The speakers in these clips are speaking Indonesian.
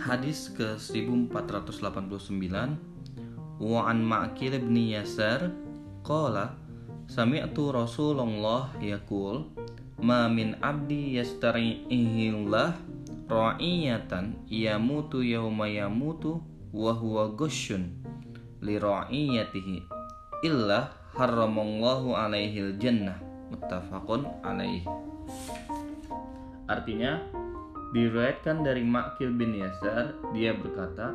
Hadis ke 1489 Wa an Ma'kil ibn Yasar Qala Sami'tu Rasulullah yakul Ma min abdi yastari'ihillah Ra'iyatan yamutu yawma yamutu Wa huwa gusyun Li ra'iyatihi Illa harramallahu alaihil jannah Muttafaqun alaih. Artinya Diriwayatkan dari Makil bin Yasar, dia berkata,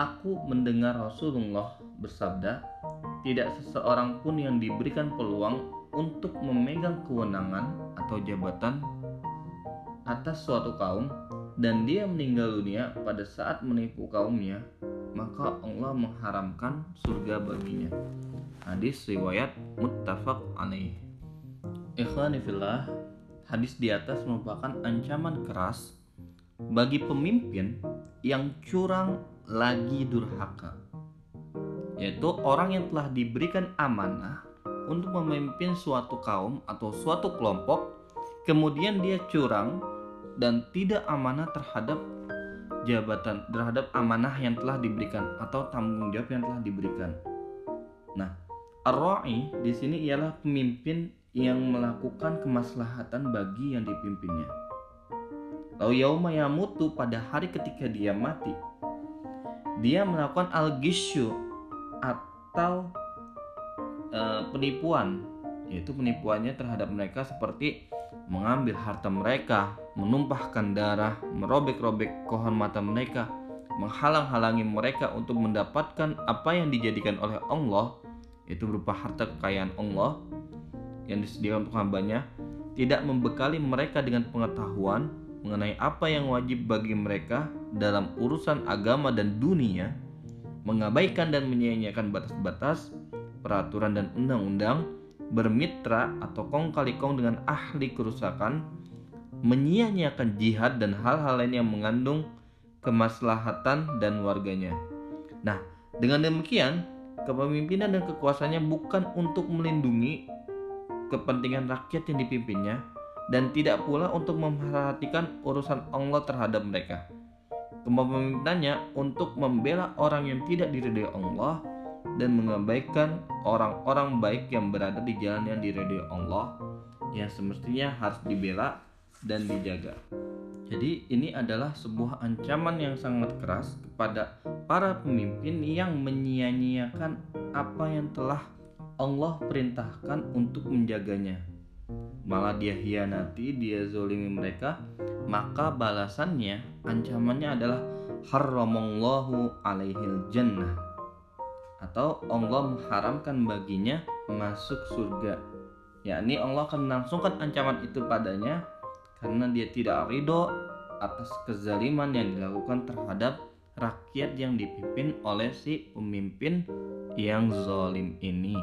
Aku mendengar Rasulullah bersabda, tidak seseorang pun yang diberikan peluang untuk memegang kewenangan atau jabatan atas suatu kaum dan dia meninggal dunia pada saat menipu kaumnya, maka Allah mengharamkan surga baginya. Hadis riwayat muttafaq alaih. Ikhwanifillah, hadis di atas merupakan ancaman keras bagi pemimpin yang curang lagi durhaka yaitu orang yang telah diberikan amanah untuk memimpin suatu kaum atau suatu kelompok kemudian dia curang dan tidak amanah terhadap jabatan terhadap amanah yang telah diberikan atau tanggung jawab yang telah diberikan. Nah, ar-ra'i di sini ialah pemimpin yang melakukan kemaslahatan bagi yang dipimpinnya. Lalu yauma yamutu pada hari ketika dia mati. Dia melakukan al-gisyu atau e, penipuan, yaitu penipuannya terhadap mereka seperti mengambil harta mereka, menumpahkan darah, merobek-robek kehormatan mereka, menghalang-halangi mereka untuk mendapatkan apa yang dijadikan oleh Allah, yaitu berupa harta kekayaan Allah yang disediakan untuk hambanya, tidak membekali mereka dengan pengetahuan mengenai apa yang wajib bagi mereka dalam urusan agama dan dunia, mengabaikan dan menyia-nyiakan batas-batas, peraturan dan undang-undang, bermitra atau kong kali kong dengan ahli kerusakan, menyia-nyiakan jihad dan hal-hal lain yang mengandung kemaslahatan dan warganya. Nah, dengan demikian, kepemimpinan dan kekuasaannya bukan untuk melindungi kepentingan rakyat yang dipimpinnya, dan tidak pula untuk memperhatikan urusan Allah terhadap mereka. Kepemimpinannya untuk membela orang yang tidak diridhoi Allah dan mengabaikan orang-orang baik yang berada di jalan yang diridhoi Allah yang semestinya harus dibela dan dijaga. Jadi ini adalah sebuah ancaman yang sangat keras kepada para pemimpin yang menyia-nyiakan apa yang telah Allah perintahkan untuk menjaganya malah dia hianati, dia zolimi mereka, maka balasannya, ancamannya adalah haramallahu alaihil jannah atau Allah mengharamkan baginya masuk surga. Yakni Allah akan melangsungkan ancaman itu padanya karena dia tidak ridho atas kezaliman yang dilakukan terhadap rakyat yang dipimpin oleh si pemimpin yang zalim ini.